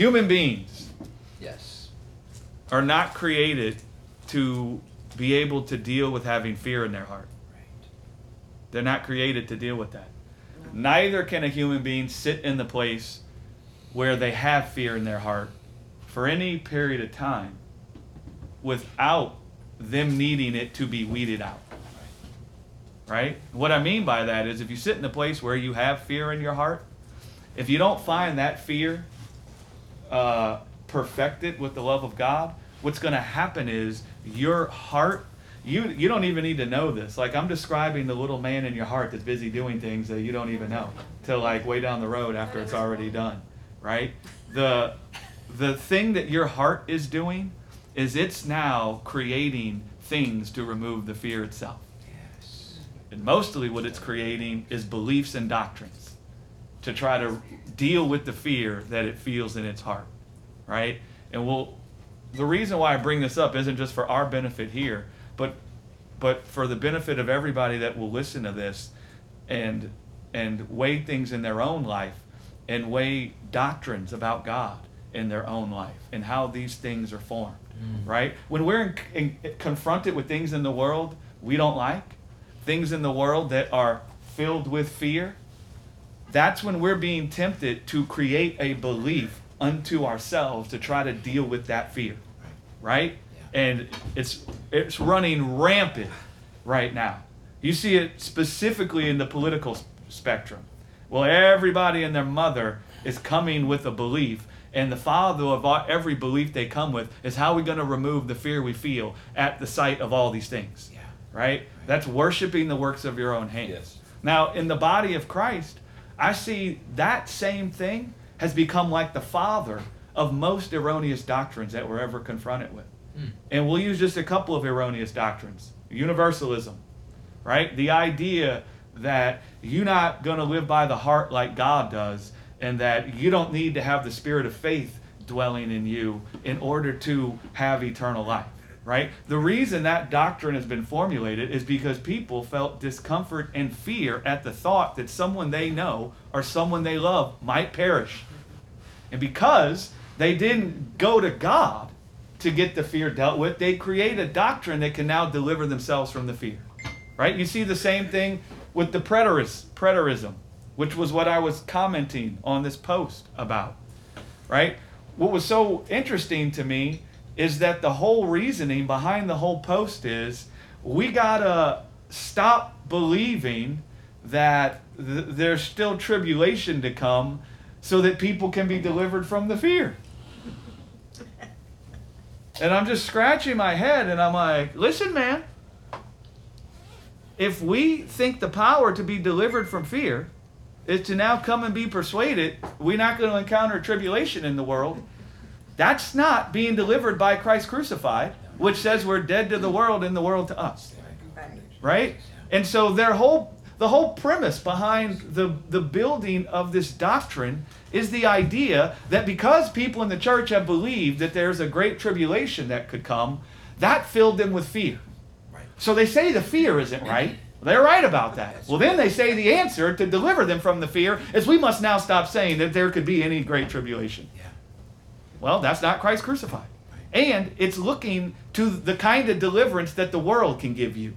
Human beings Yes. are not created to be able to deal with having fear in their heart. Right. They're not created to deal with that. Neither can a human being sit in the place where they have fear in their heart for any period of time without them needing it to be weeded out. Right? What I mean by that is if you sit in a place where you have fear in your heart, if you don't find that fear uh, perfected with the love of God, what's going to happen is your heart you you don't even need to know this. Like I'm describing the little man in your heart that's busy doing things that you don't even know till like way down the road after it's already done, right? The the thing that your heart is doing is it's now creating things to remove the fear itself. Yes. And mostly what it's creating is beliefs and doctrines to try to deal with the fear that it feels in its heart, right? And we'll, the reason why I bring this up isn't just for our benefit here, but but for the benefit of everybody that will listen to this and and weigh things in their own life and weigh doctrines about God in their own life and how these things are formed, mm. right? When we're in, in, confronted with things in the world we don't like, things in the world that are filled with fear, that's when we're being tempted to create a belief unto ourselves to try to deal with that fear, right? And it's it's running rampant right now. You see it specifically in the political spectrum. Well, everybody and their mother is coming with a belief, and the father of all, every belief they come with is how we going to remove the fear we feel at the sight of all these things. Yeah. Right? That's worshiping the works of your own hands. Yes. Now, in the body of Christ, I see that same thing has become like the father of most erroneous doctrines that we're ever confronted with. Hmm. And we'll use just a couple of erroneous doctrines. Universalism, right? The idea that you're not going to live by the heart like God does, and that you don't need to have the spirit of faith dwelling in you in order to have eternal life, right? The reason that doctrine has been formulated is because people felt discomfort and fear at the thought that someone they know or someone they love might perish. And because they didn't go to God to get the fear dealt with, they create a doctrine that can now deliver themselves from the fear. Right? You see the same thing with the preterist, preterism, which was what I was commenting on this post about. Right? What was so interesting to me is that the whole reasoning behind the whole post is we gotta stop believing that th- there's still tribulation to come so that people can be delivered from the fear. And I'm just scratching my head and I'm like, listen, man, if we think the power to be delivered from fear is to now come and be persuaded we're not going to encounter tribulation in the world, that's not being delivered by Christ crucified, which says we're dead to the world and the world to us right? And so their whole the whole premise behind the the building of this doctrine is the idea that because people in the church have believed that there's a great tribulation that could come, that filled them with fear. Right. So they say the fear isn't right. They're right about that. Well, then they say the answer to deliver them from the fear is we must now stop saying that there could be any great tribulation. Well, that's not Christ crucified. And it's looking to the kind of deliverance that the world can give you.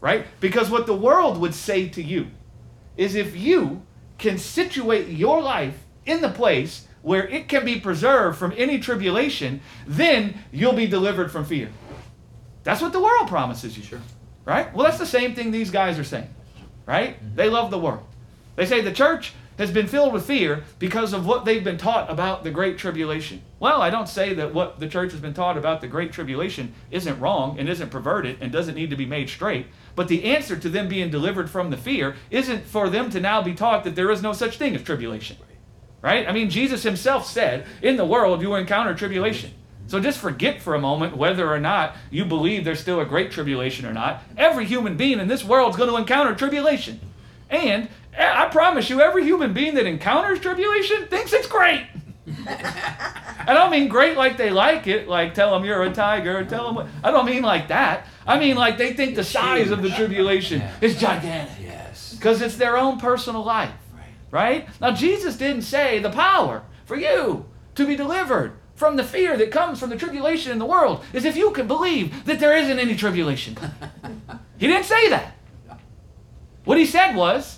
Right? Because what the world would say to you is if you can situate your life in the place where it can be preserved from any tribulation, then you'll be delivered from fear. That's what the world promises you. Sure. Right? Well, that's the same thing these guys are saying. Right? Mm-hmm. They love the world. They say the church has been filled with fear because of what they've been taught about the Great Tribulation. Well, I don't say that what the church has been taught about the Great Tribulation isn't wrong and isn't perverted and doesn't need to be made straight. But the answer to them being delivered from the fear isn't for them to now be taught that there is no such thing as tribulation. Right? I mean, Jesus himself said, In the world you will encounter tribulation. So just forget for a moment whether or not you believe there's still a great tribulation or not. Every human being in this world is going to encounter tribulation. And I promise you, every human being that encounters tribulation thinks it's great. I don't mean great like they like it, like tell them you're a tiger, tell them what. I don't mean like that. I mean like they think the size of the tribulation is gigantic Yes. because it's their own personal life. Right. Right? Now, Jesus didn't say the power for you to be delivered from the fear that comes from the tribulation in the world is if you can believe that there isn't any tribulation. he didn't say that. What he said was,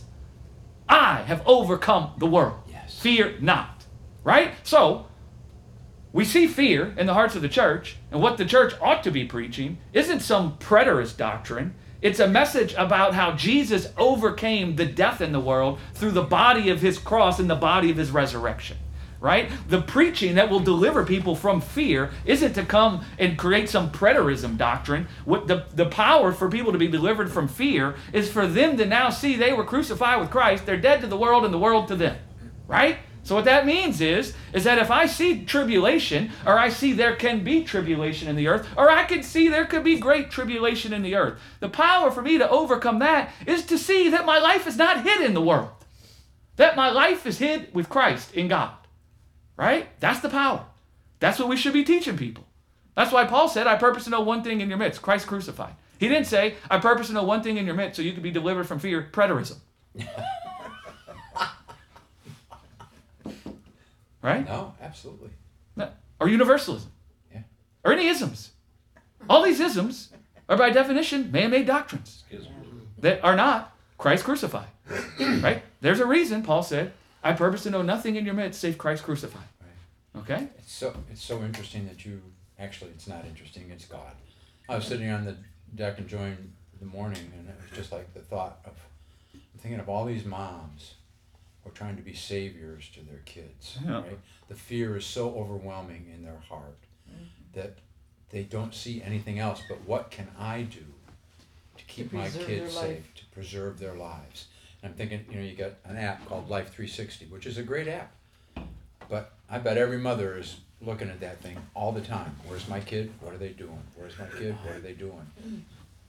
I have overcome the world. Yes. Fear not. Right? So, we see fear in the hearts of the church, and what the church ought to be preaching isn't some preterist doctrine. It's a message about how Jesus overcame the death in the world through the body of his cross and the body of his resurrection. Right? The preaching that will deliver people from fear isn't to come and create some preterism doctrine. What the, the power for people to be delivered from fear is for them to now see they were crucified with Christ, they're dead to the world and the world to them. Right? So what that means is, is that if I see tribulation, or I see there can be tribulation in the earth, or I can see there could be great tribulation in the earth, the power for me to overcome that is to see that my life is not hid in the world. That my life is hid with Christ in God. Right? That's the power. That's what we should be teaching people. That's why Paul said, I purpose to know one thing in your midst, Christ crucified. He didn't say, I purpose to know one thing in your midst so you can be delivered from fear, preterism. right? No, absolutely. No. Or universalism. Yeah. Or any isms. All these isms are by definition man-made doctrines that are not Christ crucified. right? There's a reason Paul said, I purpose to know nothing in your midst save Christ crucified. Okay? It's so it's so interesting that you actually it's not interesting, it's God. I was sitting on the deck enjoying the morning and it was just like the thought of I'm thinking of all these moms who are trying to be saviors to their kids. Yeah. Right? The fear is so overwhelming in their heart that they don't see anything else but what can I do to keep my kids safe, to preserve their lives. And I'm thinking, you know, you got an app called Life 360, which is a great app. But I bet every mother is looking at that thing all the time. Where's my kid? What are they doing? Where's my kid? What are they doing?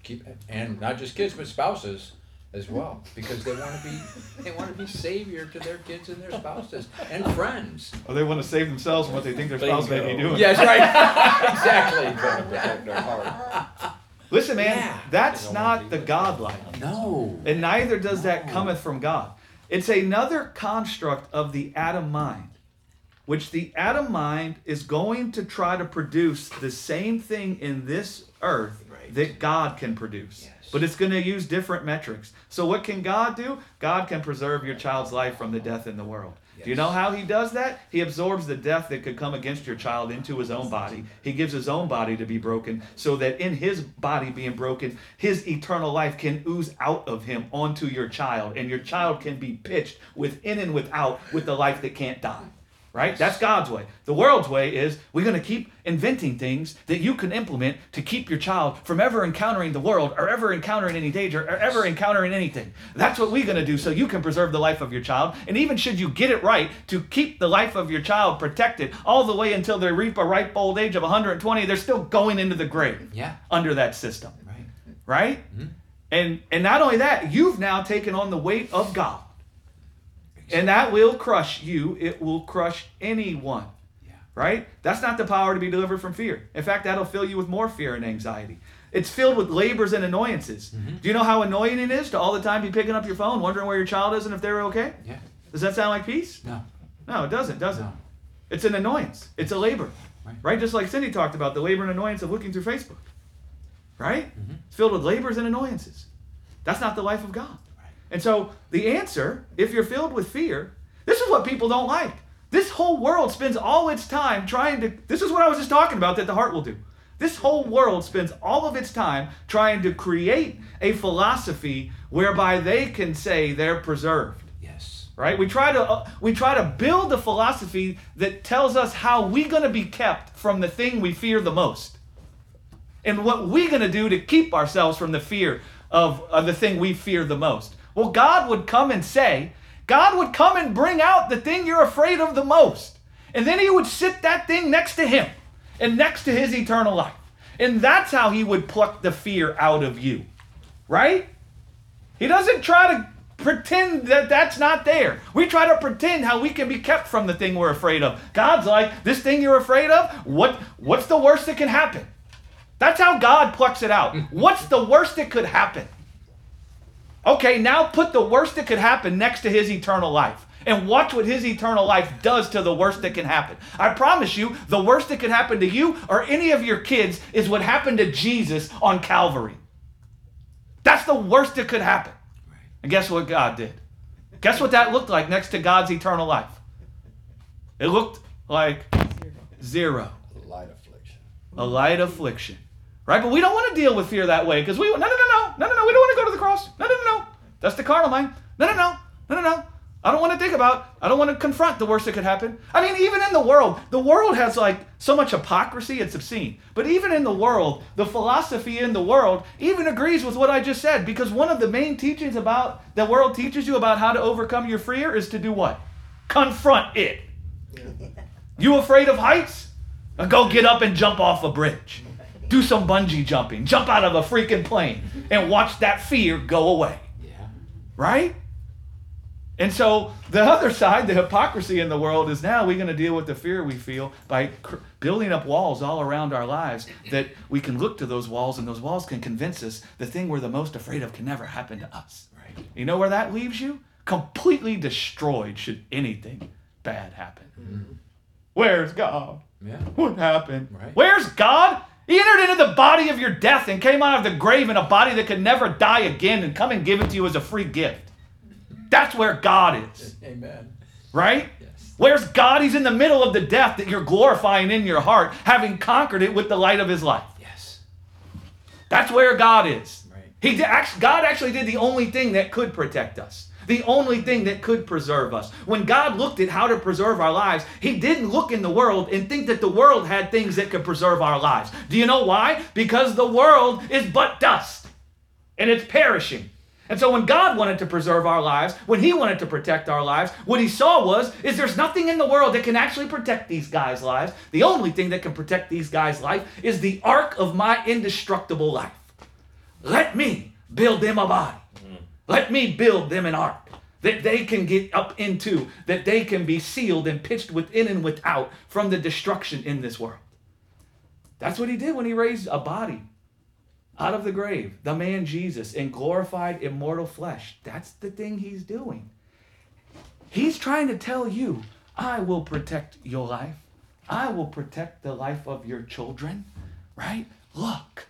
Keep and not just kids, but spouses as well, because they want to be they want to be savior to their kids and their spouses and friends. Or they want to save themselves from what they think their spouse may be Bingo. doing. Yes, right. exactly. Trying to protect their heart. Listen, man, Yeah. that's don't want not to the God life. No. And neither does that cometh from God. It's another construct of the Adam mind, which the Adam mind is going to try to produce the same thing in this earth Right. that God can produce. Yes. But it's going to use different metrics. So, what can God do? God can preserve your child's life from the death in the world. Do you know how he does that? He absorbs the death that could come against your child into his own body. He gives his own body to be broken so that in his body being broken, his eternal life can ooze out of him onto your child. And your child can be pitched within and without with the life that can't die. Right? That's God's way. The world's way is we're going to keep inventing things that you can implement to keep your child from ever encountering the world or ever encountering any danger or ever encountering anything. That's what we're going to do so you can preserve the life of your child. And even should you get it right to keep the life of your child protected all the way until they reap a ripe old age of 120, they're still going into the grave Yeah. under that system. Right. Right? Mhm. And and not only that, you've now taken on the weight of God. And that will crush you. It will crush anyone. Yeah. Right? That's not the power to be delivered from fear. In fact, that'll fill you with more fear and anxiety. It's filled with labors and annoyances. Do you know how annoying it is to all the time be picking up your phone, wondering where your child is and if they're okay? Yeah. Does that sound like peace? No. No, it doesn't, does it? No. It's an annoyance. It's a labor. Right. Right? Just like Cindy talked about the labor and annoyance of looking through Facebook. Right? Mhm. It's filled with labors and annoyances. That's not the life of God. And so the answer, if you're filled with fear, this is what people don't like. This whole world spends all its time trying to, this is what I was just talking about that the heart will do. This whole world spends all of its time trying to create a philosophy whereby they can say they're preserved Yes. right we try to uh, we try to build a philosophy that tells us how we're going to be kept from the thing we fear the most and what we're going to do to keep ourselves from the fear of, of the thing we fear the most well god would come and say god would come and bring out the thing you're afraid of the most and then he would sit that thing next to him and next to his eternal life and that's how he would pluck the fear out of you right he doesn't try to pretend that that's not there. We try to pretend how we can be kept from the thing we're afraid of. God's like, this thing you're afraid of, what what's the worst that can happen? That's how God plucks it out. What's the worst that could happen? Okay, now put the worst that could happen next to his eternal life. and watch what his eternal life does to the worst that can happen. I promise you, the worst that could happen to you or any of your kids is what happened to Jesus on Calvary. That's the worst that could happen. And guess what God did? Guess what that looked like next to God's eternal life? It looked like zero. A Light affliction. A light affliction. Right? But we don't want to deal with fear that way because we, no, no, no, no, no, no, no, we don't want to go to the cross. No, no, no, no. That's the carnal mind. No, no, no, no, no, no. I don't want to think about, I don't want to confront the worst that could happen. I mean, even in the world, the world has like so much hypocrisy, it's obscene. But even in the world, the philosophy in the world even agrees with what I just said because one of the main teachings about the world teaches you about how to overcome your fear is to do what? Confront it. You afraid of heights? Go get up and jump off a bridge. Do some bungee jumping. Jump out of a freaking plane and watch that fear go away. Yeah. Right? And so the other side, the hypocrisy in the world is now we're going to deal with the fear we feel by cr- building up walls all around our lives that we can look to those walls and those walls can convince us the thing we're the most afraid of can never happen to us. Right. You know where that leaves you? Completely destroyed should anything bad happen. Mm-hmm. Where's God? Yeah. What happened? Right. Where's God? He entered into the body of your death and came out of the grave in a body that could never die again and come and give it to you as a free gift. That's where God is, Amen. right? Yes. Where's God? He's in the middle of the death that you're glorifying in your heart, having conquered it with the light of his life. Yes. That's where God is. Right. He God actually did the only thing that could protect us. The only thing that could preserve us. When God looked at how to preserve our lives, He didn't look in the world and think that the world had things that could preserve our lives. Do you know why? Because the world is but dust and it's perishing. And so when God wanted to preserve our lives, when He wanted to protect our lives, what He saw was is there's nothing in the world that can actually protect these guys' lives. The only thing that can protect these guys' life is the ark of my indestructible life. Let me build them a body. Let me build them an ark that they can get up into, that they can be sealed and pitched within and without from the destruction in this world. That's what he did when he raised a body out of the grave, the man Jesus, in glorified immortal flesh. That's the thing he's doing. He's trying to tell you, I will protect your life. I will protect the life of your children, right? Look.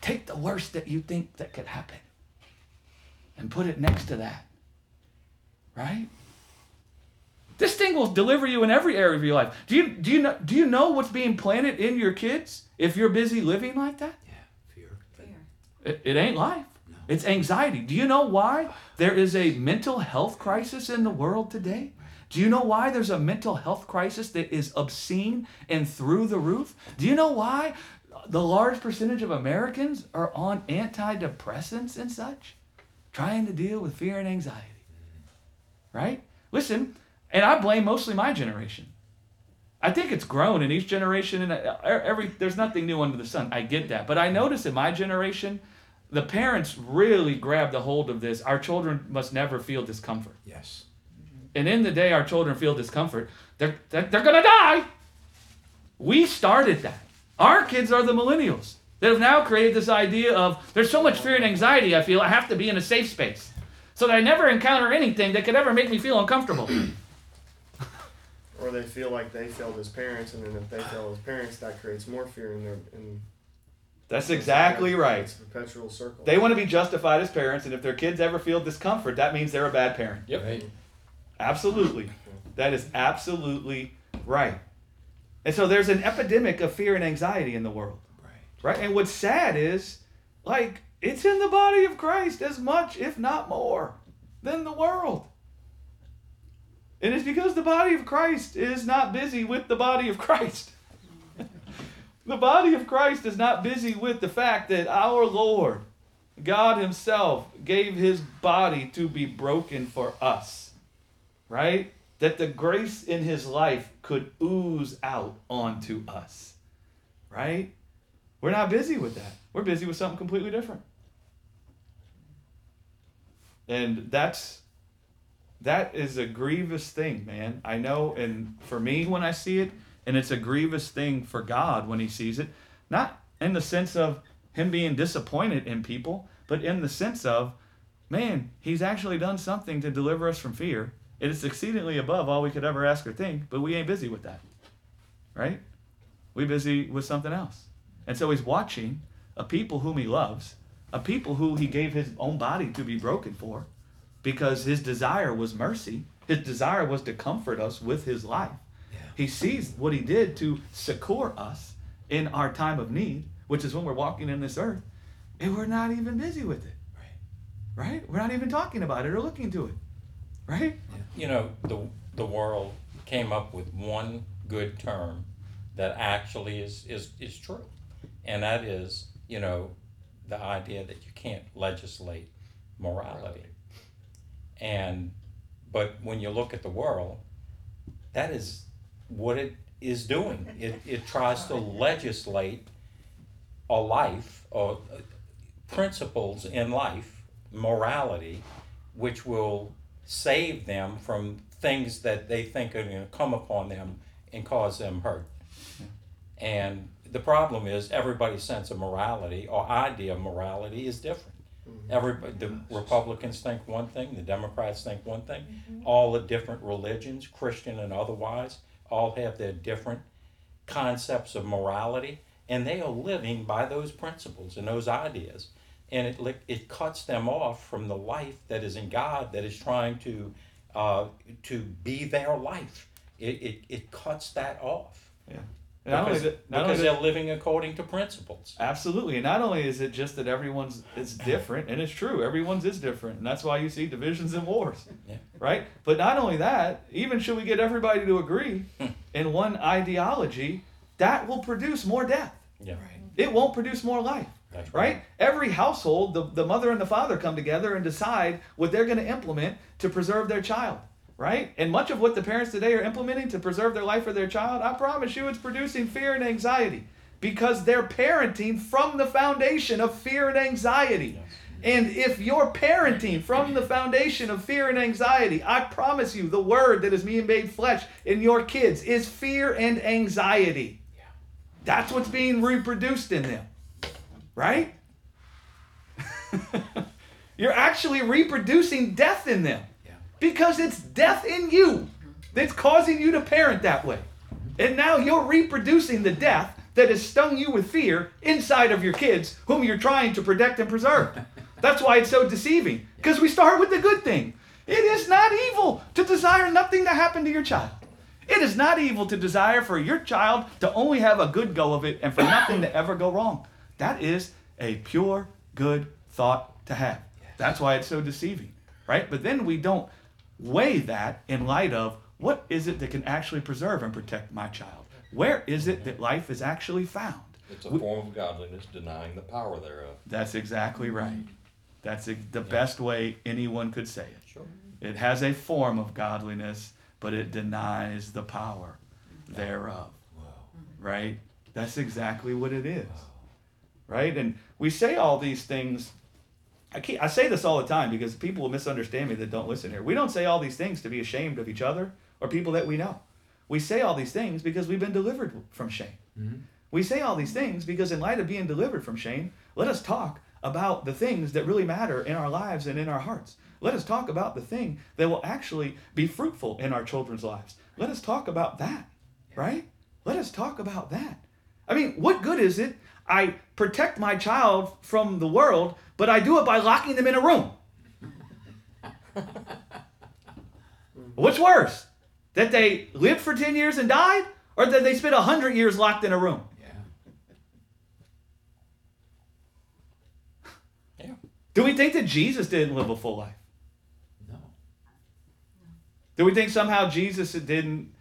Take the worst that you think that could happen and put it next to that. Right? This thing will deliver you in every area of your life. Do you do you know do you know what's being planted in your kids if you're busy living like that? Yeah. Fear. It, it ain't life. No. It's anxiety. Do you know why there is a mental health crisis in the world today? Do you know why there's a mental health crisis that is obscene and through the roof? Do you know why the large percentage of Americans are on antidepressants and such? Trying to deal with fear and anxiety. Right? Listen, and I blame mostly my generation. I think it's grown in each generation, and uh, every there's nothing new under the sun. I get that, but I notice in my generation, the parents really grabbed a hold of this. Our children must never feel discomfort, Yes. and in the day our children feel discomfort, they're they're, they're gonna die. We started that. Our kids are the millennials that have now created this idea of there's so much fear and anxiety. I feel I have to be in a safe space, so that I never encounter anything that could ever make me feel uncomfortable. or they feel like they failed as parents, and then if they fail as parents, that creates more fear in their. In, That's exactly right. It's a perpetual circle. They want to be justified as parents, and if their kids ever feel discomfort, that means they're a bad parent. Yep. Right. Absolutely. That is absolutely right. And so there's an epidemic of fear and anxiety in the world, Right. And what's sad is, like, it's in the body of Christ as much, if not more, than the world. And it's because the body of Christ is not busy with the body of Christ. the body of Christ is not busy with the fact that our Lord, God Himself, gave His body to be broken for us right? That the grace in his life could ooze out onto us, right? We're not busy with that. We're busy with something completely different. And that's that is a grievous thing, man. I know and for me when I see it, and it's a grievous thing for God when he sees it, not in the sense of him being disappointed in people, but in the sense of man, he's actually done something to deliver us from fear. It is exceedingly above all we could ever ask or think, but we ain't busy with that. Right? We busy with something else. And so he's watching a people whom he loves, a people who he gave his own body to be broken for, because his desire was mercy. His desire was to comfort us with his life. Yeah. He sees what he did to succor us in our time of need, which is when we're walking in this earth, and we're not even busy with it. Right. Right? We're not even talking about it or looking to it. Right? You know, the, the world came up with one good term that actually is, is, is true. And that is, you know, the idea that you can't legislate morality. And, but when you look at the world, that is what it is doing. It, it tries to legislate a life or uh, principles in life, morality, which will save them from things that they think are going to come upon them and cause them hurt. And the problem is everybody's sense of morality or idea of morality is different. Everybody, the Republicans think one thing, the Democrats think one thing. All the different religions, Christian and otherwise, all have their different concepts of morality, and they are living by those principles and those ideas. And it it cuts them off from the life that is in God, that is trying to uh, to be their life. It, it, it cuts that off Yeah. Not only because, that, not because only that, they're living according to principles. absolutely. And not only is it just that everyone's is different, and it's true, everyone's is different, and that's why you see divisions and wars. Yeah. Right? But not only that, even should we get everybody to agree hmm. in one ideology, that will produce more death. Yeah, right. It won't produce more life. that's right? Every household, the, the mother and the father come together and decide what they're going to implement to preserve their child, right? And much of what the parents today are implementing to preserve their life for their child, I promise you, it's producing fear and anxiety because they're parenting from the foundation of fear and anxiety. And if you're parenting from the foundation of fear and anxiety, I promise you, the word that is being made flesh in your kids is fear and anxiety. Yeah. That's what's being reproduced in them right? You're actually reproducing death in them. Because it's death in you that's causing you to parent that way. And now you're reproducing the death that has stung you with fear inside of your kids, whom you're trying to protect and preserve. That's why it's so deceiving because we start with the good thing. It is not evil to desire nothing to happen to your child. It is not evil to desire for your child to only have a good go of it and for nothing to ever go wrong. That is a pure, good thought to have. That's why it's so deceiving, right? But then we don't weigh that in light of what is it that can actually preserve and protect my child? Where is it that life is actually found? It's a We- form of godliness denying the power thereof. That's exactly right. That's the best way anyone could say it. Sure. It has a form of godliness, but it denies the power thereof. Right? That's exactly what it is. Right? And we say all these things. I, keep, I say this all the time because people will misunderstand me that don't listen here. We don't say all these things to be ashamed of each other or people that we know. We say all these things because we've been delivered from shame. Mm-hmm. We say all these things because, in light of being delivered from shame, let us talk about the things that really matter in our lives and in our hearts. Let us talk about the thing that will actually be fruitful in our children's lives. Let us talk about that, right? Let us talk about that. I mean, what good is it? I protect my child from the world, but I do it by locking them in a room. What's worse? That they lived for 10 years and died, or that they spent 100 years locked in a room? Yeah. Yeah. Do we think that Jesus didn't live a full life? No. Do we think somehow Jesus didn't,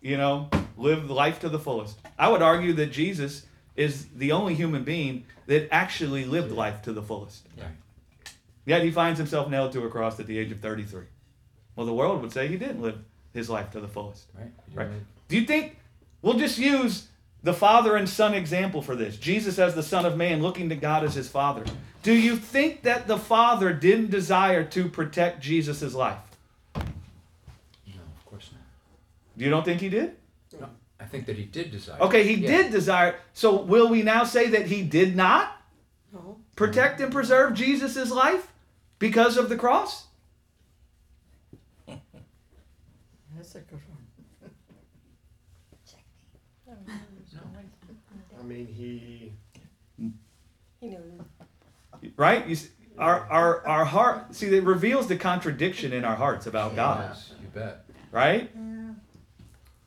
you know, live life to the fullest? I would argue that Jesus is the only human being that actually lived life to the fullest. Right. Yet he finds himself nailed to a cross at the age of 33. Well, the world would say he didn't live his life to the fullest. Right. Right. Do you think we'll just use the father and son example for this? Jesus as the Son of Man looking to God as his father. Do you think that the father didn't desire to protect Jesus' life? No, of course not. You don't think he did? No, I think that he did desire. Okay, he Yeah. did desire. So will we now say that he did not No. protect and preserve Jesus' life because of the cross? That's a good one. I mean, he He knew. Right? You, s- our, our, our heart, see, it reveals the contradiction in our hearts about God. Yes, you bet. Right?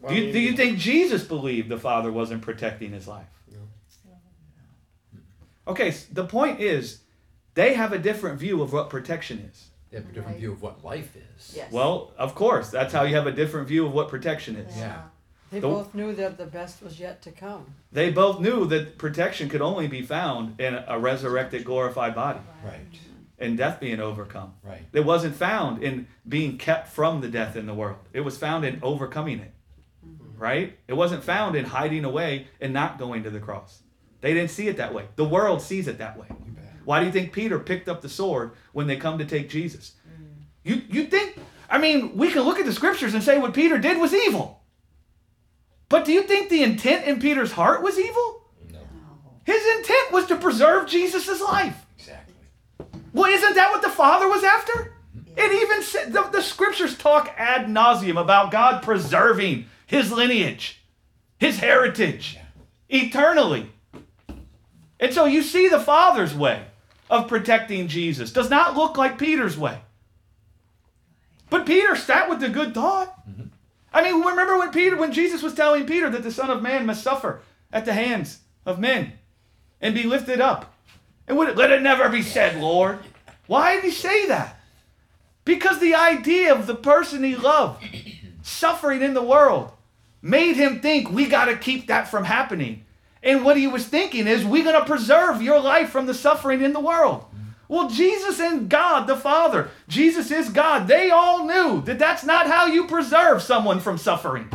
Well, Do I you, mean, do you think Jesus believed the Father wasn't protecting his life? No. Okay, s- the point is, they have a different view of what protection is. They have a different view of what life is. Yes. Well, of course, that's how you have a different view of what protection is. Yeah. They The- both knew that the best was yet to come. They both knew that protection could only be found in a resurrected, glorified body Right. and death being overcome. Right. It wasn't found in being kept from the death in the world. It was found in overcoming it. Right? It wasn't found in hiding away and not going to the cross. They didn't see it that way. The world sees it that way. Why do you think Peter picked up the sword when they come to take Jesus? Mm. You you think I mean, we can look at the scriptures and say what Peter did was evil. But do you think the intent in Peter's heart was evil? No. His intent was to preserve Jesus' life. Exactly. Well, isn't that what the Father was after? Mm-hmm. It even said the, the scriptures talk ad nauseum about God preserving his lineage, his heritage, eternally. And so you see the Father's way of protecting Jesus does not look like Peter's way. But Peter sat with the good thought. I mean, remember when Peter, when Jesus was telling Peter that the Son of Man must suffer at the hands of men and be lifted up. And would it, let it never be said, Lord. Why did he say that? Because the idea of the person he loved suffering in the world made him think we got to keep that from happening. And what he was thinking is, we're going to preserve your life from the suffering in the world. Well, Jesus and God the Father, Jesus is God. They all knew that that's not how you preserve someone from suffering.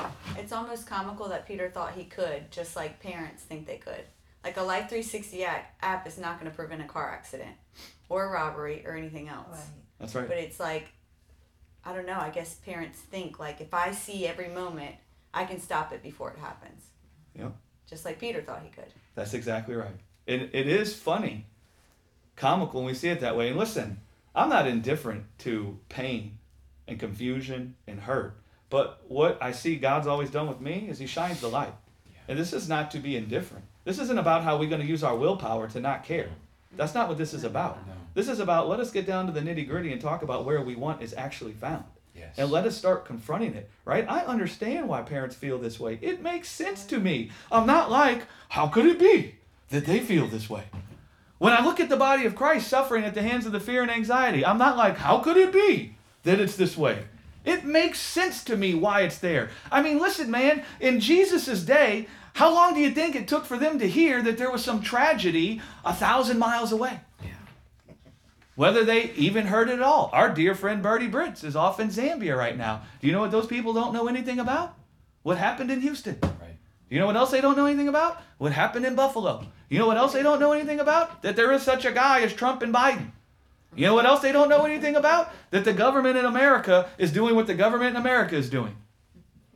Right. It's almost comical that Peter thought he could, just like parents think they could. Like a Life 360 app, app is not going to prevent a car accident or robbery or anything else. That's right. But it's like, I don't know, I guess parents think like if I see every moment, I can stop it before it happens. Yep. Just like Peter thought he could. That's exactly right. It, it is funny, comical when we see it that way. And listen, I'm not indifferent to pain and confusion and hurt. But what I see God's always done with me is He shines the light. And this is not to be indifferent. This isn't about how we're going to use our willpower to not care. That's not what this is about. No. This is about let us get down to the nitty gritty and talk about where we want is actually found. Yes. And let us start confronting it, right? I understand why parents feel this way. It makes sense to me. I'm not like, how could it be that they feel this way? When I look at the body of Christ suffering at the hands of the fear and anxiety, I'm not like, how could it be that it's this way? It makes sense to me why it's there. I mean, listen, man, in Jesus' day, how long do you think it took for them to hear that there was some tragedy a thousand miles away? whether they even heard it at all. Our dear friend Bertie Brits is off in Zambia right now. Do you know what those people don't know anything about? What happened in Houston? Right. You know what else they don't know anything about? What happened in Buffalo? You know what else they don't know anything about? That there is such a guy as Trump and Biden. You know what else they don't know anything about? That the government in America is doing what the government in America is doing.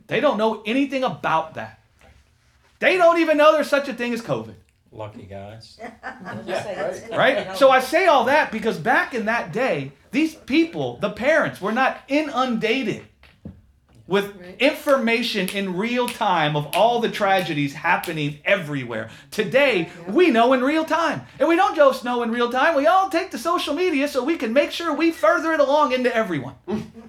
They don't know anything about that. They don't even know there's such a thing as COVID. Lucky guys. right? So I say all that because back in that day, these people, the parents, were not inundated with information in real time of all the tragedies happening everywhere. Today, we know in real time. And we don't just know in real time, we all take to social media so we can make sure we further it along into everyone. Mm-hmm.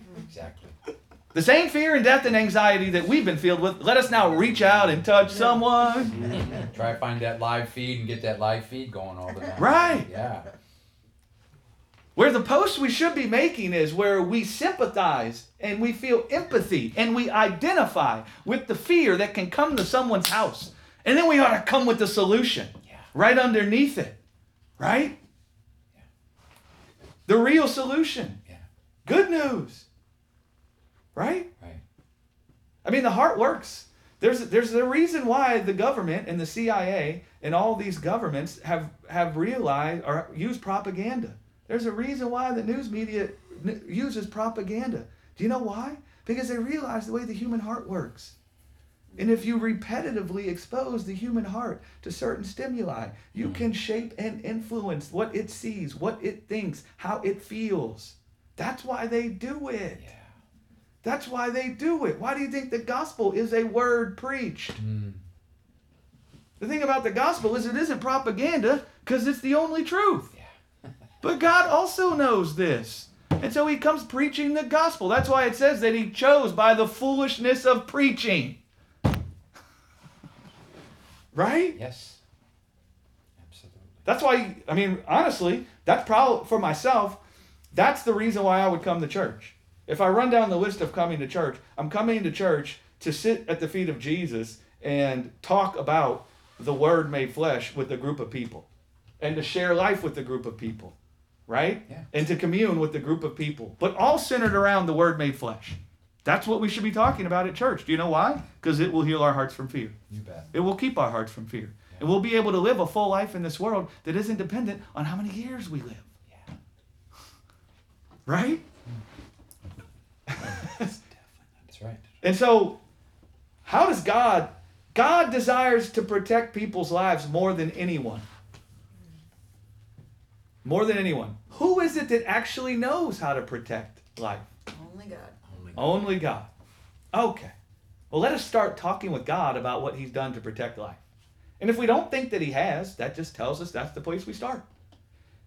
The same fear and death and anxiety that we've been filled with, let us now reach out and touch someone. Try to find that live feed and get that live feed going all the time. Right. Yeah. Where the post we should be making is where we sympathize and we feel empathy and we identify with the fear that can come to someone's house. And then we ought to come with the solution Yeah. right underneath it. Right? Yeah. The real solution. Yeah. Good news. Right? Right. I mean, the heart works. There's there's a reason why the government and the CIA and all these governments have have realized or use propaganda. There's a reason why the news media uses propaganda. Do you know why? Because they realize the way the human heart works. And if you repetitively expose the human heart to certain stimuli, you hmm. can shape and influence what it sees, what it thinks, how it feels. That's why they do it. Yeah. That's why they do it. Why do you think the gospel is a word preached? Mm. The thing about the gospel is it isn't propaganda because it's the only truth. Yeah. But God also knows this. And so he comes preaching the gospel. That's why it says that he chose by the foolishness of preaching. Right? Yes. Absolutely. That's why, I mean, honestly, that's probably for myself, that's the reason why I would come to church. If I run down the list of coming to church, I'm coming to church to sit at the feet of Jesus and talk about the Word made flesh with a group of people and to share life with a group of people, right? Yeah. And to commune with a group of people, but all centered around the Word made flesh. That's what we should be talking about at church. Do you know why? Because it will heal our hearts from fear. You bet. It will keep our hearts from fear. Yeah. And we'll be able to live a full life in this world that isn't dependent on how many years we live. Yeah. Right? That's right. And so, how does God? God desires to protect people's lives more than anyone. More than anyone. Who is it that actually knows how to protect life? Only God. Only Only God. Okay. Well, let us start talking with God about what He's done to protect life. And if we don't think that He has, that just tells us that's the place we start.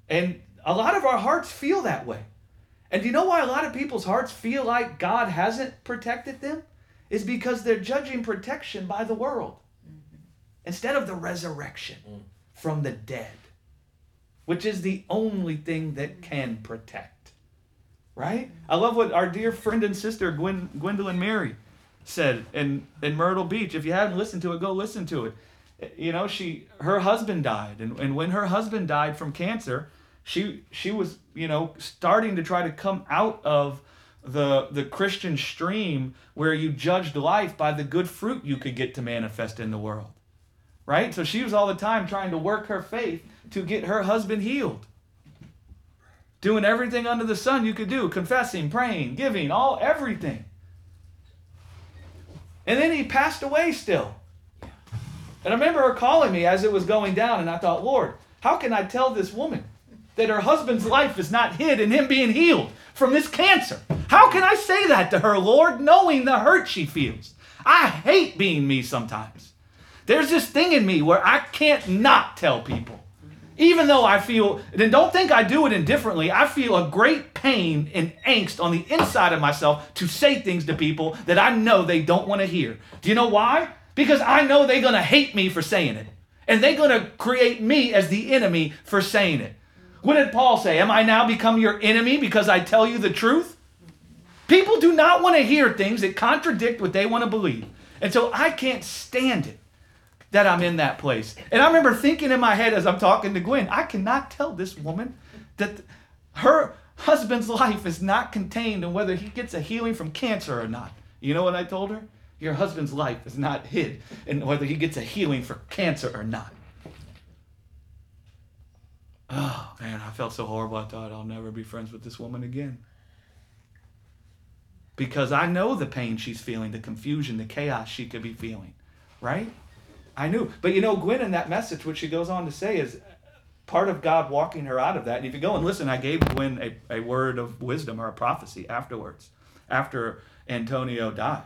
And a lot of our hearts feel that way. And do you know why a lot of people's hearts feel like God hasn't protected them? Is because they're judging protection by the world mm-hmm. instead of the resurrection mm. from the dead, which is the only thing that mm. can protect. Right? Mm. I love what our dear friend and sister Gwen, Gwendolyn Mary said in, in Myrtle Beach. If you haven't listened to it, go listen to it. You know, she her husband died, and, and when her husband died from cancer, she she was, you know, starting to try to come out of the the Christian stream where you judged life by the good fruit you could get to manifest in the world. Right? So she was all the time trying to work her faith to get her husband healed doing everything under the sun you could do confessing praying giving all everything and then he passed away still and i remember her calling me as it was going down and i thought lord how can i tell this woman that her husband's life is not hid in him being healed from this cancer how can i say that to her lord knowing the hurt she feels i hate being me sometimes there's this thing in me where i can't not tell people even though I feel, and don't think I do it indifferently, I feel a great pain and angst on the inside of myself to say things to people that I know they don't want to hear. Do you know why? Because I know they're going to hate me for saying it. And they're going to create me as the enemy for saying it. What did Paul say? Am I now become your enemy because I tell you the truth? People do not want to hear things that contradict what they want to believe. And so I can't stand it that I'm in that place. And I remember thinking in my head as I'm talking to Gwen, I cannot tell this woman that her husband's life is not contained in whether he gets a healing from cancer or not. You know what I told her? Your husband's life is not hid in whether he gets a healing for cancer or not. Oh man, I felt so horrible. I thought I'll never be friends with this woman again. Because I know the pain she's feeling, the confusion, the chaos she could be feeling, right? I knew. But you know, Gwen in that message, what she goes on to say is part of God walking her out of that. And if you go and listen, I gave Gwen a, a word of wisdom or a prophecy afterwards, after Antonio died.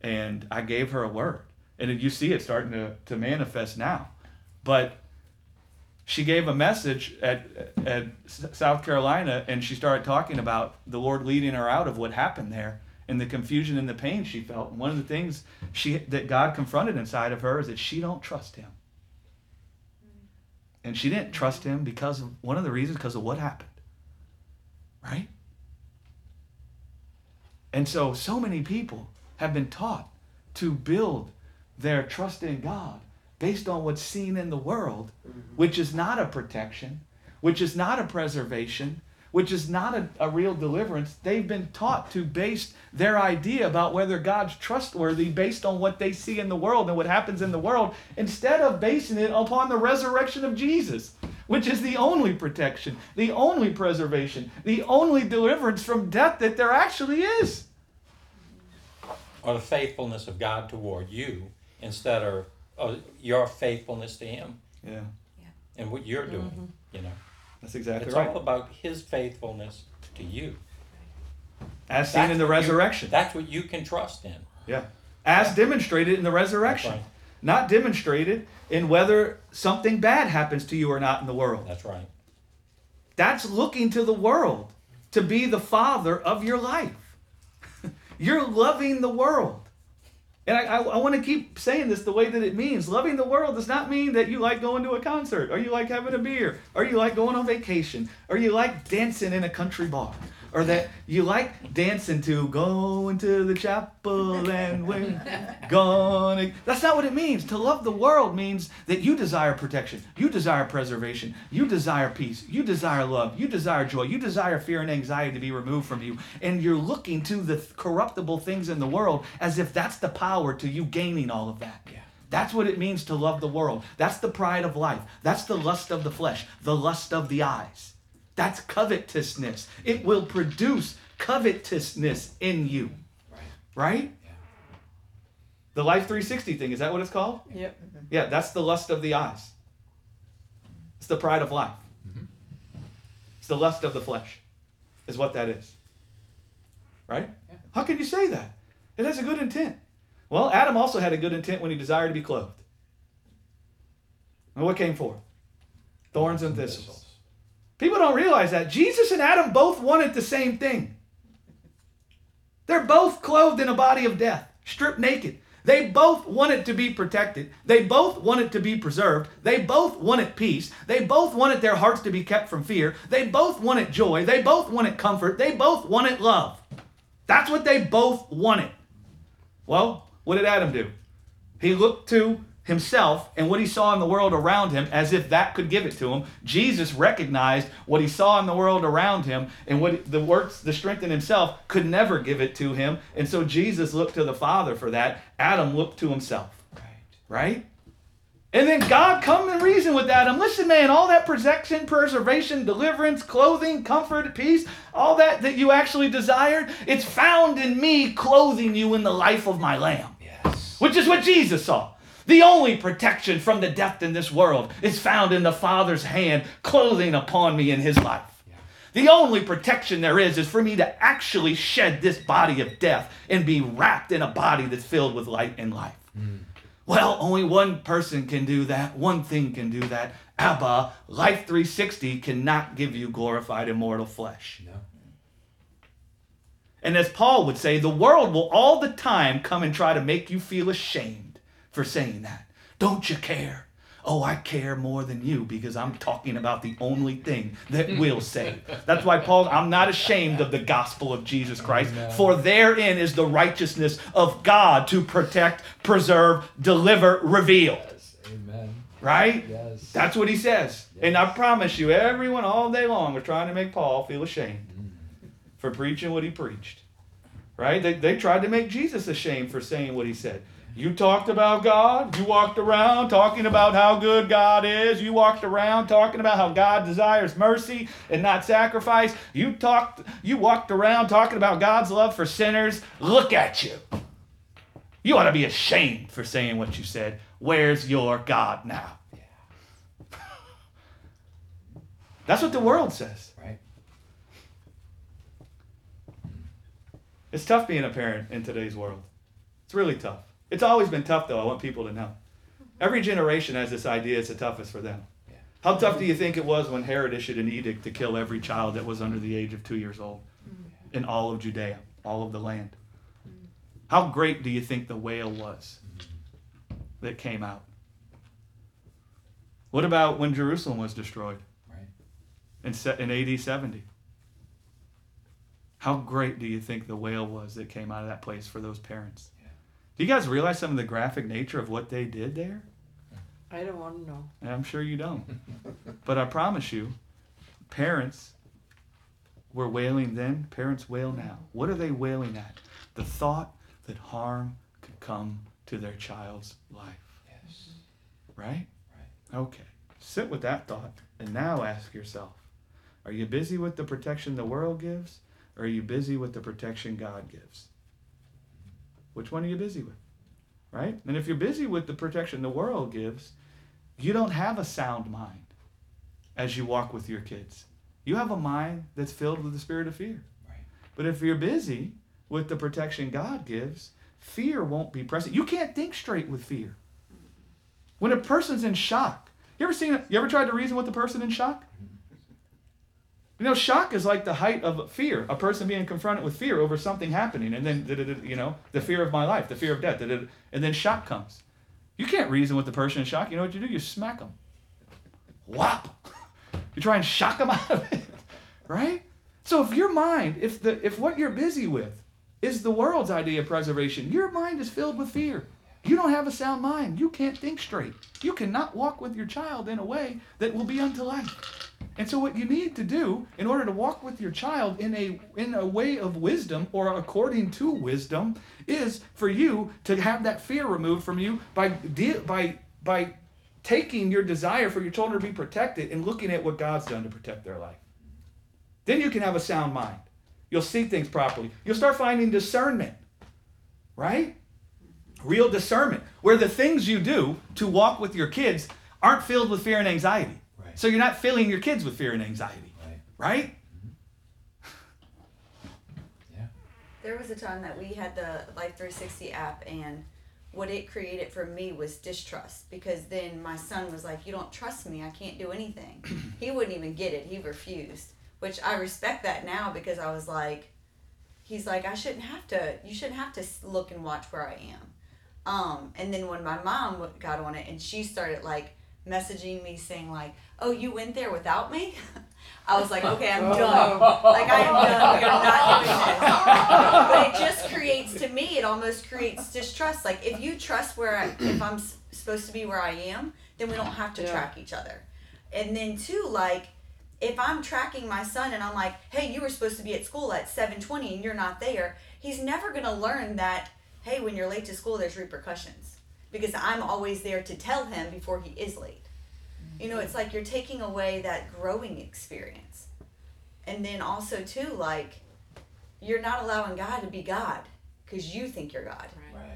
And I gave her a word. And you see it starting to, to manifest now. But she gave a message at, at South Carolina and she started talking about the Lord leading her out of what happened there and the confusion and the pain she felt. And one of the things she that God confronted inside of her is that she don't trust him. And she didn't trust him because of one of the reasons because of what happened. Right? And so so many people have been taught to build their trust in God based on what's seen in the world, mm-hmm. which is not a protection, which is not a preservation, which is not a, a real deliverance. They've been taught to base their idea about whether God's trustworthy based on what they see in the world and what happens in the world, instead of basing it upon the resurrection of Jesus, which is the only protection, the only preservation, the only deliverance from death that there actually is. or the faithfulness of God toward you instead of uh, your faithfulness to Him Yeah, and what you're doing. You know, that's exactly it's right. all about His faithfulness to you. As seen in the what you- resurrection. that's what you can trust in. Yeah. As demonstrated in the resurrection. That's right. Not demonstrated in whether something bad happens to you or not in the world. That's right. That's looking to the world to be the father of your life. You're loving the world. And I, I, I want to keep saying this the way that it means. Loving the world does not mean that you like going to a concert, or you like having a beer, or you like going on vacation, or you like dancing in a country bar, or that you like dancing to going to the chapel and we're gonna. That's not what it means. To love the world means that you desire protection, you desire preservation, you desire peace, you desire love, you desire joy, you desire fear and anxiety to be removed from you, and you're looking to the corruptible things in the world as if that's the power to you gaining all of that. Yeah. That's what it means to love the world. That's the pride of life. That's the lust of the flesh, the lust of the eyes. That's covetousness. It will produce covetousness in you. Right. Right? Yeah. The Life 360 thing, is that what it's called? Yep. Yeah, that's the lust of the eyes. It's the pride of life. It's the lust of the flesh, is what that is. Right? Yeah. How can you say that? It has a good intent. Well, Adam also had a good intent when he desired to be clothed. And what came forth? Thorns and thistles. People don't realize that. Jesus and Adam both wanted the same thing. They're both clothed in a body of death, stripped naked. They both wanted to be protected. They both wanted to be preserved. They both wanted peace. They both wanted their hearts to be kept from fear. They both wanted joy. They both wanted comfort. They both wanted love. That's what they both wanted. Well, what did Adam do? He looked to himself and what he saw in the world around him as if that could give it to him. Jesus recognized what he saw in the world around him and what the works, the strength in himself could never give it to him. And so Jesus looked to the Father for that. Adam looked to himself, Right. right? And then God come and reason with Adam. Listen, man, all that protection, preservation, deliverance, clothing, comfort, peace, all that that you actually desired, it's found in me clothing you in the life of my lamb Yes. which is what Jesus saw. The only protection from the death in this world is found in the Father's hand clothing upon me in his life. The only protection there is is for me to actually shed this body of death and be wrapped in a body that's filled with light and life. Well, only one person can do that. One thing can do that. Abba, Life 360 cannot give you glorified immortal flesh. No. And as Paul would say, the world will all the time come and try to make you feel ashamed for saying that. Don't you care? Oh, I care more than you because I'm talking about the only thing that hmm. will save. That's why Paul, I'm not ashamed of the gospel of Jesus Christ, for therein is the righteousness of God to protect, preserve, deliver, reveal. Yes. Amen. Right? Yes. That's what he says. And I promise you, everyone all day long are trying to make Paul feel ashamed hmm. for preaching what he preached. Right? They, they tried to make Jesus ashamed for saying what he said. You talked about God. You walked around talking about how good God is. You walked around talking about how God desires mercy and not sacrifice. You talked you walked around talking about God's love for sinners. Look at you. You ought to be ashamed for saying what you said. Where's your God now? Yeah. That's what the world says. Right. It's tough being a parent in today's world. It's really tough. It's always been tough, though. I want people to know. Every generation has this idea it's the toughest for them. Yeah. How tough do you think it was when Herod issued an edict to kill every child that was under the age of two years old mm-hmm. in all of Judea, all of the land? How great do you think the wail was mm-hmm. that came out? What about when Jerusalem was destroyed? Right. in, in AD 70. How great do you think the wail was that came out of that place for those parents? Yeah. Do you guys realize some of the graphic nature of what they did there? I don't want to know. And I'm sure you don't. but I promise you, parents were wailing then, parents wail now. What are they wailing at? The thought that harm could come to their child's life. Yes. Right? Right. Okay. Sit with that thought and now ask yourself are you busy with the protection the world gives or are you busy with the protection God gives? Which one are you busy with? Right? And if you're busy with the protection the world gives, you don't have a sound mind as you walk with your kids. You have a mind that's filled with the spirit of fear. Right. But if you're busy with the protection God gives, fear won't be present. You can't think straight with fear. When a person's in shock, you ever seen? You ever tried to reason with a person in shock? Mm-hmm. You know, shock is like the height of fear. A person being confronted with fear over something happening, and then you know the fear of my life, the fear of death, and then shock comes. You can't reason with the person in shock. You know what you do? You smack them. Whop. You try and shock them out of it, right? So if your mind, if the if what you're busy with is the world's idea of preservation, your mind is filled with fear. You don't have a sound mind. You can't think straight. You cannot walk with your child in a way that will be unto life. And so what you need to do in order to walk with your child in a in a way of wisdom or according to wisdom is for you to have that fear removed from you by by by taking your desire for your children to be protected and looking at what God's done to protect their life. Then you can have a sound mind. You'll see things properly. You'll start finding discernment. Right? Real discernment where the things you do to walk with your kids aren't filled with fear and anxiety. Right. So you're not filling your kids with fear and anxiety. Right. Right? Yeah. There was a time that we had the Life 360 app, and what it created for me was distrust because then my son was like, You don't trust me, I can't do anything. he wouldn't even get it, he refused, which I respect that now because I was like, He's like, I shouldn't have to, you shouldn't have to look and watch where I am. Um, and then when my mom got on it and she started like messaging me saying like, "Oh, you went there without me," I was like, "Okay, I'm done. Like I am done. You're not doing this." But it just creates to me, it almost creates distrust. Like if you trust where I, if I'm s- supposed to be where I am, then we don't have to Yeah. track each other. And then two, like if I'm tracking my son and I'm like, "Hey, you were supposed to be at school at 7:20 and you're not there," he's never gonna learn that. Hey, when you're late to school, there's repercussions because I'm always there to tell him before he is late. You know, it's like you're taking away that growing experience. And then also too like you're not allowing God to be God because you think you're God. Right.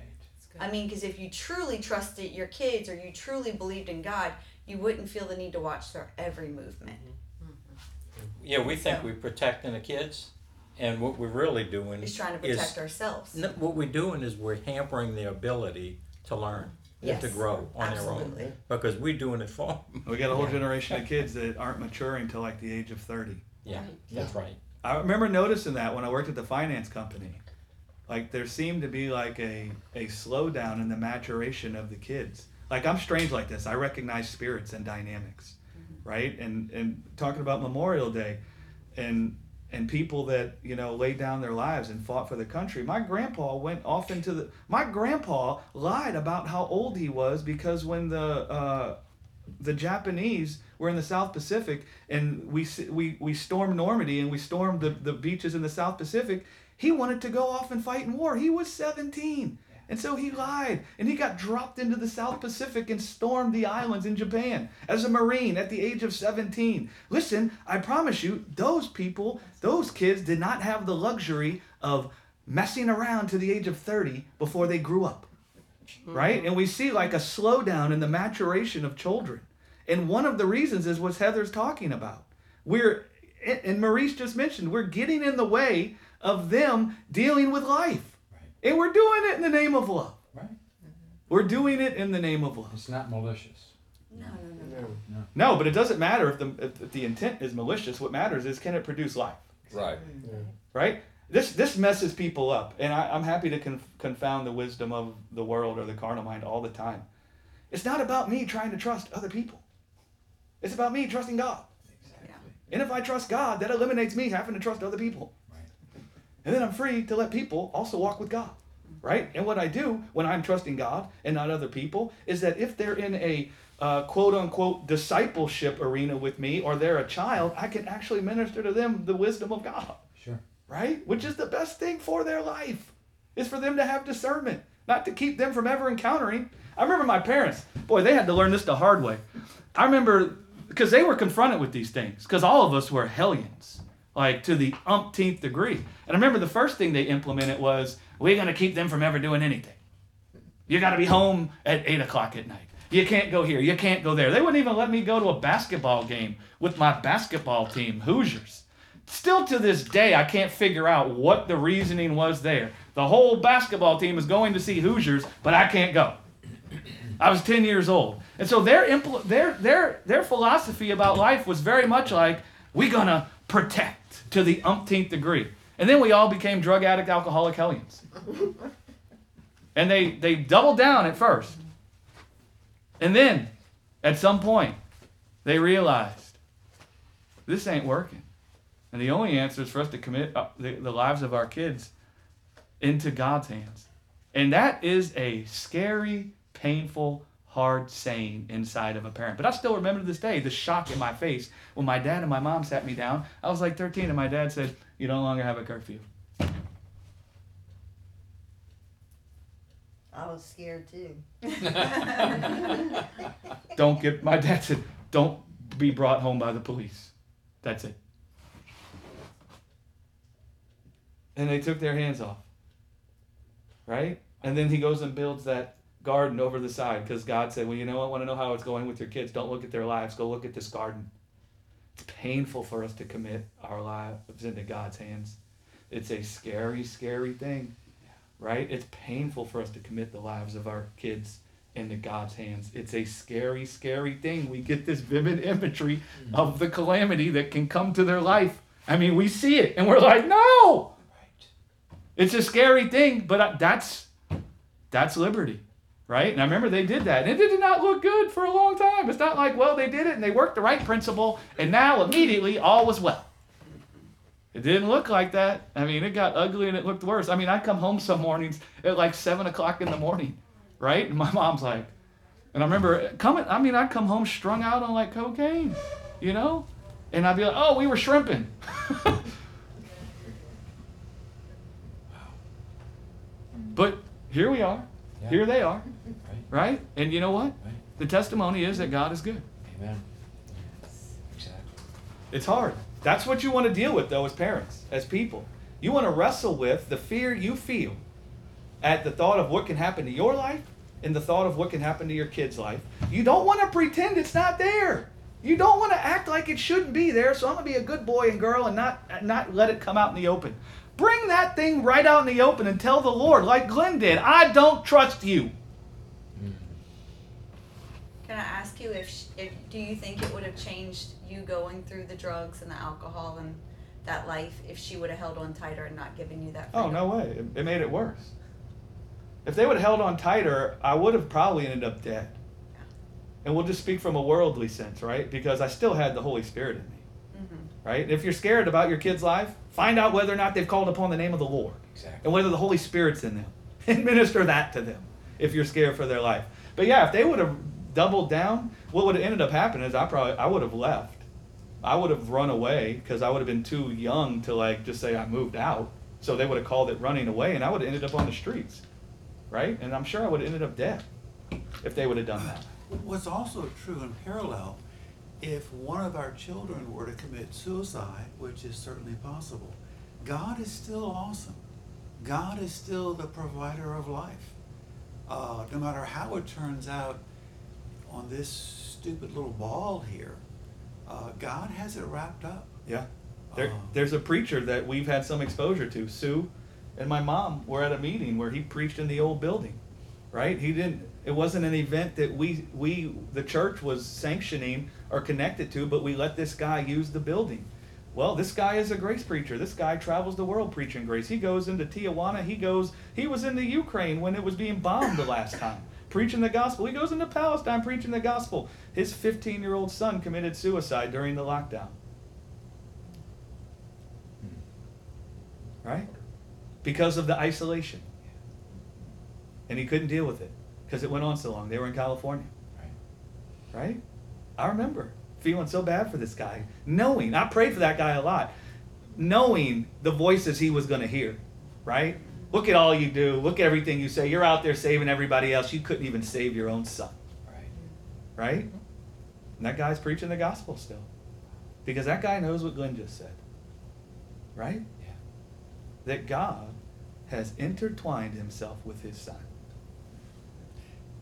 I mean, because if you truly trusted your kids or you truly believed in God, you wouldn't feel the need to watch their every movement. Mm-hmm. Mm-hmm. Yeah, we think So- we're protecting the kids, and what we're really doing Is trying to is- protect ourselves. No, what we're doing is we're hampering the ability to learn and to Yes, grow on their absolutely. own because we're doing it for them. We got a whole generation of kids that aren't maturing till like the age of 30. Yeah, that's right. I remember noticing that when I worked at the finance company. Like there seemed to be like a, a slowdown in the maturation of the kids. Like I'm strange like this. I recognize spirits and dynamics. Mm-hmm. Right? And and talking about Memorial Day and and people that, you know, laid down their lives and fought for the country. My grandpa went off into the my grandpa lied about how old he was because when the uh, the Japanese were in the South Pacific and we we we stormed Normandy and we stormed the, the beaches in the South Pacific. He wanted to go off and fight in war. He was 17. And so he lied and he got dropped into the South Pacific and stormed the islands in Japan as a Marine at the age of 17. Listen, I promise you, those people, those kids did not have the luxury of messing around to the age of 30 before they grew up right? And we see like a slowdown in the maturation of children. And one of the reasons is what Heather's talking about. We're, and Maurice just mentioned, we're getting in the way of them dealing with life. Right. And we're doing it in the name of love. Right. We're doing it in the name of love. It's not malicious. No, no, no. No. No, but it doesn't matter if the, if, if the intent is malicious. What matters is can it produce life, Right. right? This, this messes people up. And I, I'm happy to conf- confound the wisdom of the world or the carnal mind all the time. It's not about me trying to trust other people. It's about me trusting God. Exactly. And if I trust God, that eliminates me having to trust other people. And then I'm free to let people also walk with God. Right? And what I do when I'm trusting God and not other people is that if they're in a uh, quote unquote discipleship arena with me or they're a child, I can actually minister to them the wisdom of God. Sure. Right? Which is the best thing for their life, is for them to have discernment, not to keep them from ever encountering. I remember my parents, boy, they had to learn this the hard way. I remember because they were confronted with these things, because all of us were hellions, like to the umpteenth degree. And I remember the first thing they implemented was we're going to keep them from ever doing anything. You got to be home at 8 o'clock at night. You can't go here. You can't go there. They wouldn't even let me go to a basketball game with my basketball team, Hoosiers. Still to this day, I can't figure out what the reasoning was there. The whole basketball team is going to see Hoosiers, but I can't go. I was 10 years old. And so their, impl- their, their, their philosophy about life was very much like, we're going to protect to the umpteenth degree. And then we all became drug addict, alcoholic hellions. and they, they doubled down at first. And then, at some point, they realized this ain't working. And the only answer is for us to commit uh, the, the lives of our kids into God's hands. And that is a scary, painful, hard saying inside of a parent. But I still remember to this day the shock in my face when my dad and my mom sat me down. I was like 13, and my dad said, You no longer have a curfew. I was scared too. Don't get, my dad said, Don't be brought home by the police. That's it. And they took their hands off. Right? And then he goes and builds that garden over the side because God said, Well, you know, I want to know how it's going with your kids. Don't look at their lives. Go look at this garden. It's painful for us to commit our lives into God's hands. It's a scary, scary thing. Right? It's painful for us to commit the lives of our kids into God's hands. It's a scary, scary thing. We get this vivid imagery mm. of the calamity that can come to their life. I mean, we see it and we're like, no! It's a scary thing, but that's that's liberty, right? And I remember they did that, and it did not look good for a long time. It's not like, well, they did it and they worked the right principle, and now immediately all was well. It didn't look like that. I mean, it got ugly and it looked worse. I mean, I come home some mornings at like seven o'clock in the morning, right? And my mom's like, and I remember coming. I mean, I'd come home strung out on like cocaine, you know, and I'd be like, oh, we were shrimping. But here we are. Yeah. Here they are, Right. right? And you know what? Right. The testimony is that God is good. Amen. Exactly. It's hard. That's what you want to deal with, though, as parents, as people. You want to wrestle with the fear you feel at the thought of what can happen to your life and the thought of what can happen to your kid's life. You don't want to pretend it's not there. You don't want to act like it shouldn't be there. So I'm gonna be a good boy and girl and not not let it come out in the open. Bring that thing right out in the open and tell the Lord, like Glenn did, I don't trust you. Can I ask you if, sh- if do you think it would have changed you going through the drugs and the alcohol and that life if she would have held on tighter and not given you that? Oh no way! It, it made it worse. If they would have held on tighter, I would have probably ended up dead. And we'll just speak from a worldly sense, right? Because I still had the Holy Spirit in me, Mhm. right? If you're scared about your kid's life, find out whether or not they've called upon the name of the Lord Exactly. and whether the Holy Spirit's in them. And minister that to them if you're scared for their life. But yeah, if they would have doubled down, what would have ended up happening is I probably I would have left. I would have run away because I would have been too young to like just say I moved out. So they would have called it running away, and I would have ended up on the streets, right? And I'm sure I would have ended up dead if they would have done that. What's also true in parallel, if one of our children were to commit suicide, which is certainly possible, God is still awesome. God is still the provider of life. Uh, no matter how it turns out on this stupid little ball here, uh, God has it wrapped up. Yeah. There, Uh. there's a preacher that we've had some exposure to. Sue and my mom were at a meeting where he preached in the old building, right? He didn't. It wasn't an event that we we the church was sanctioning or connected to, but we let this guy use the building. Well, this guy is a grace preacher. This guy travels the world preaching grace. He goes into Tijuana. He goes. He was in the Ukraine when it was being bombed the last time, preaching the gospel. He goes into Palestine preaching the gospel. His 15-year-old son committed suicide during the lockdown. right? Because of the isolation. And he couldn't deal with it because it went on so long. They were in California, Right. right? I remember feeling so bad for this guy, knowing, I prayed for that guy a lot, knowing the voices he was going to hear, right? Look at all you do. Look at everything you say. You're out there saving everybody else. You couldn't even save your own son, Right. right? And that guy's preaching the gospel still. Because that guy knows what Glenn just said, right? Yeah. that God has intertwined himself with his son.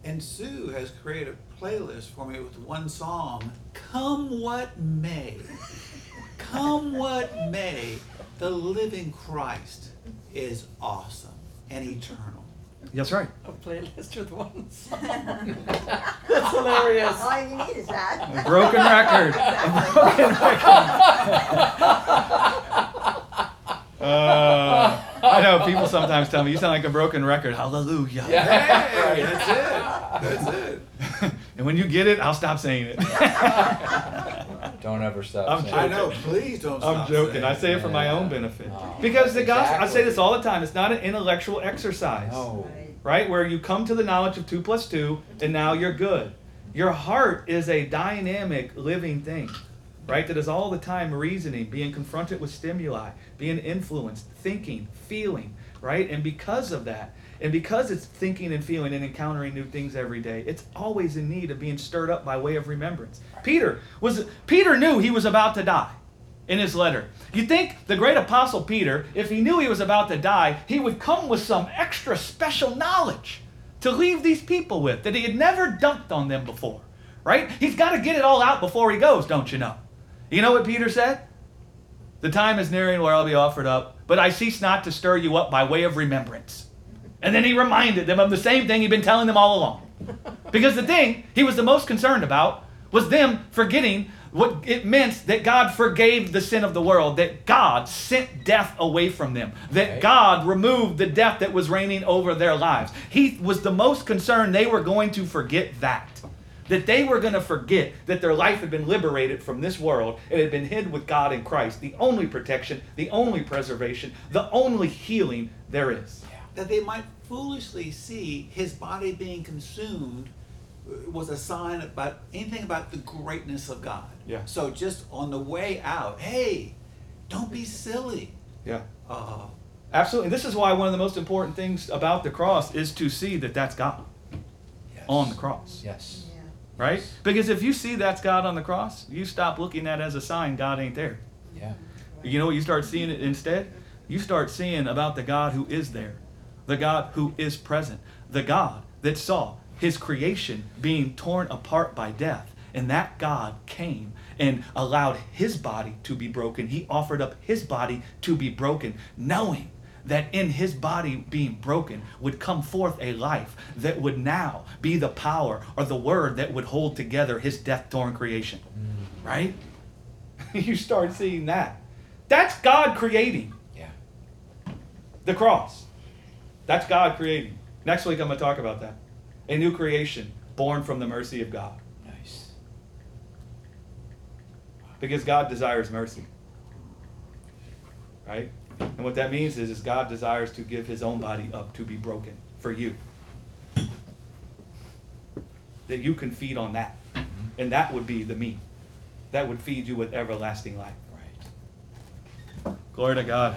And Sue has created a playlist for me with one song, Come What May. Come what may, the living Christ is awesome and eternal. That's right. A playlist with one song. That's hilarious. All you need is that. A broken record. A broken record. Uh, I know people sometimes tell me you sound like a broken record. Hallelujah. Hey, that's it. That's it. and when you get it, I'll stop saying it. Don't ever stop I'm saying I know, please don't I'm joking. I say it for my Yeah. own benefit. Oh, Because the gospel, I say this all the time, it's not an intellectual exercise. No. right? Where you come to the knowledge of two plus two, and now you're good. Your heart is a dynamic, living thing, right? That is all the time reasoning, being confronted with stimuli, being influenced, thinking, feeling, right? And because of that, and because it's thinking and feeling and encountering new things every day, it's always in need of being stirred up by way of remembrance. Peter was Peter knew he was about to die in his letter. You think the great apostle Peter, if he knew he was about to die, he would come with some extra special knowledge to leave these people with that he had never dumped on them before, right? He's got to get it all out before he goes, don't you know? You know what Peter said? The time is nearing where I'll be offered up, but I cease not to stir you up by way of remembrance. And then he reminded them of the same thing he'd been telling them all along. Because the thing he was the most concerned about was them forgetting what it meant that God forgave the sin of the world, that God sent death away from them, that Right. God removed the death that was reigning over their lives. He was the most concerned they were going to forget that. That they were going to forget that their life had been liberated from this world. It had been hid with God in Christ, the only protection, the only preservation, the only healing there is. That they might foolishly see his body being consumed uh, was a sign about anything about the greatness of God. Yeah. So just on the way out, hey, don't be silly. Yeah. Uh, Absolutely. This is why one of the most important things about the cross is to see that that's God Yes. on the cross. Yes. Yeah. Right? Because if you see that's God on the cross, you stop looking at it as a sign God ain't there. Yeah. You know what you start seeing it instead? You start seeing about the God who is there, the God who is present, the God that saw his creation being torn apart by death. And that God came and allowed his body to be broken. He offered up his body to be broken, knowing that in his body being broken would come forth a life that would now be the power or the word that would hold together his death torn creation. Mm. Right? you start seeing that. That's God creating Yeah. the cross. That's God creating. Next week, I'm going to talk about that. A new creation born from the mercy of God. Nice. Because God desires mercy. Right? And what that means is, is God desires to give his own body up to be broken for you. That you can feed on that. Mm-hmm. And that would be the meat. That would feed you with everlasting life. Right. Glory to God.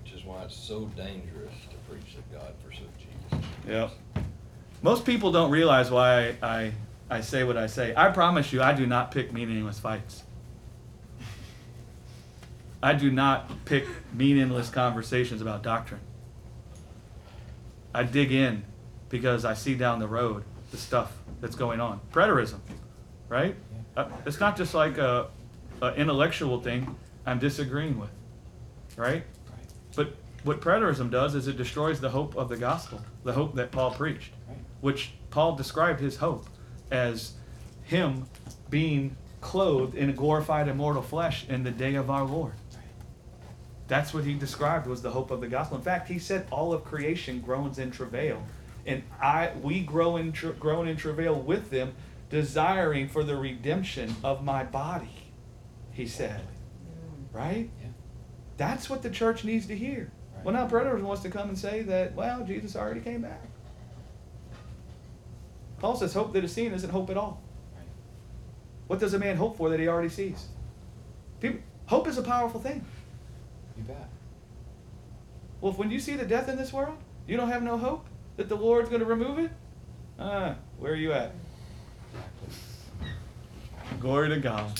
Which is why it's so dangerous to preach that God forsook Jesus. Yep. Most people don't realize why I, I, say what I say. I promise you, I do not pick meaningless fights. I do not pick meaningless conversations about doctrine. I dig in because I see down the road the stuff that's going on. Preterism, right? Uh, it's not just like a, a intellectual thing I'm disagreeing with, right? What preterism does is it destroys the hope of the gospel, the hope that Paul preached, which Paul described his hope as him being clothed in a glorified immortal flesh in the day of our Lord. That's what he described was the hope of the gospel. In fact, he said all of creation groans in travail, and I we grow in tra- groan in travail with them, desiring for the redemption of my body. He said, right? That's what the church needs to hear. Well, now preterism wants to come and say that well, Jesus already came back. Paul says hope that is seen isn't hope at all. What does a man hope for that he already sees? People, hope is a powerful thing. You bet. Well, if when you see the death in this world, you don't have no hope that the Lord's going to remove it, ah, where are you at? Glory to God.